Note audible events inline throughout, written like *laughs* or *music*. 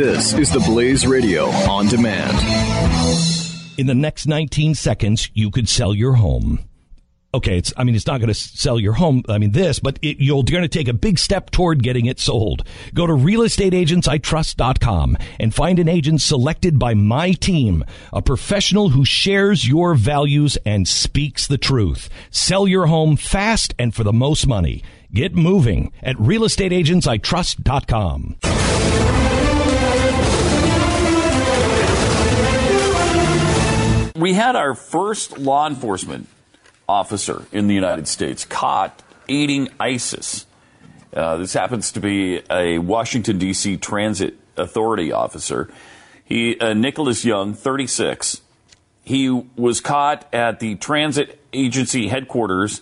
This is the Blaze Radio on demand. In the next 19 seconds, you could sell your home. Okay, it's, I mean, it's not going to sell your home. I mean, this, but it, you're going to take a big step toward getting it sold. Go to realestateagentsitrust.com and find an agent selected by my team, a professional who shares your values and speaks the truth. Sell your home fast and for the most money. Get moving at realestateagentsitrust.com. had our first law enforcement officer in the United States caught aiding ISIS. Uh, this happens to be a Washington, D.C. Transit Authority officer. He, uh, Nicholas Young, 36. He was caught at the transit agency headquarters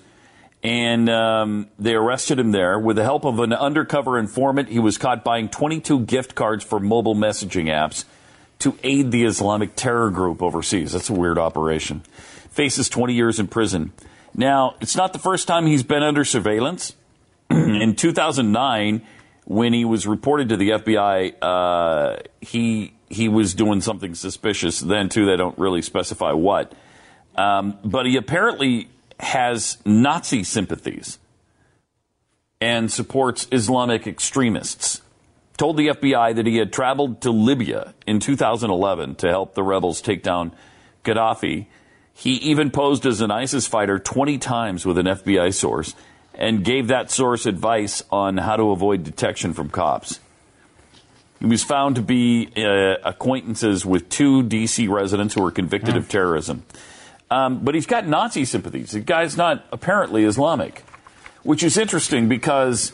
and um, they arrested him there. With the help of an undercover informant, he was caught buying 22 gift cards for mobile messaging apps to aid the Islamic terror group overseas. That's a weird operation. Faces 20 years in prison. Now, it's not the first time he's been under surveillance. *clears throat* in 2009, when he was reported to the FBI, uh, he he was doing something suspicious. Then, too, they don't really specify what. Um, but he apparently has Nazi sympathies and supports Islamic extremists. Told the FBI that he had traveled to Libya in 2011 to help the rebels take down Gaddafi. He even posed as an ISIS fighter 20 times with an FBI source and gave that source advice on how to avoid detection from cops. He was found to be uh, acquaintances with two D.C. residents who were convicted of terrorism. Um, but he's got Nazi sympathies. The guy's not apparently Islamic, which is interesting because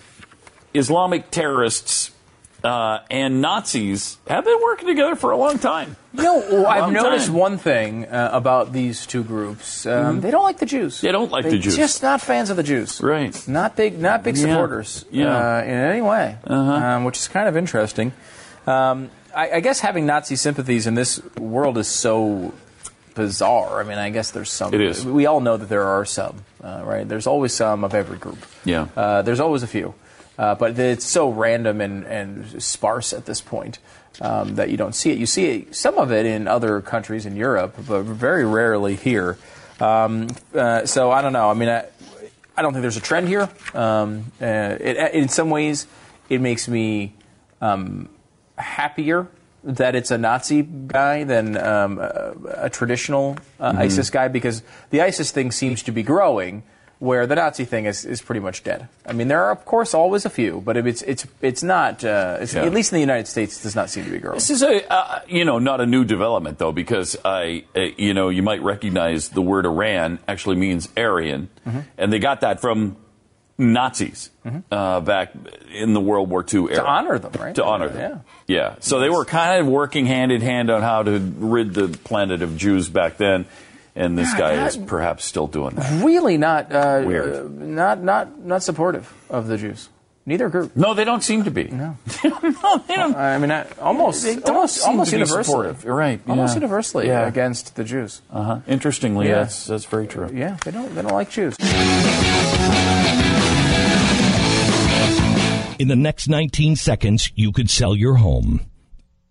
Islamic terrorists uh, and Nazis have been working together for a long time. You know, I've noticed time. one thing uh, about these two groups. Um, They don't like the Jews. They don't like They're the Jews. Just not fans of the Jews. Right. Not big. Not big supporters. Yeah. Uh, in any way. Um, which is kind of interesting. Um, I, I guess having Nazi sympathies in this world is so bizarre. I mean, I guess there's some. It is. We all know that there are some. Uh, right. There's always some of every group. Yeah. Uh, there's always a few. Uh, but it's so random and, and sparse at this point um, that you don't see it. You see it, some of it in other countries in Europe, but very rarely here. Um, uh, so I don't know. I mean, I, I don't think there's a trend here. Um, uh, it, in some ways, it makes me um, happier that it's a Nazi guy than um, a, a traditional uh, ISIS guy because the ISIS thing seems to be growing, where the Nazi thing is, is pretty much dead. I mean, there are of course always a few, but it's it's it's not. Uh, it's, Yeah. At least in the United States, it does not seem to be growing. This is a, uh, you know, not a new development though, because I, uh, you know, you might recognize the word Iran actually means Aryan, and they got that from Nazis uh, back in the World War II era. to honor them, right? To honor them. Yeah. Yeah. So they were kind of working hand in hand on how to rid the planet of Jews back then, and this Yeah, guy that- is perhaps still doing that. Really not uh, Weird. uh, not not not supportive of the Jews. Neither group. No, they don't seem to be. No. *laughs* no, they don't. I mean, I, almost They don't almost, seem almost to universally. supportive. You're right. Almost universally Yeah. against the Jews. Uh-huh. Interestingly, Yeah. that's that's very true. Yeah, they don't they don't like Jews. In the next 19 seconds, you could sell your home.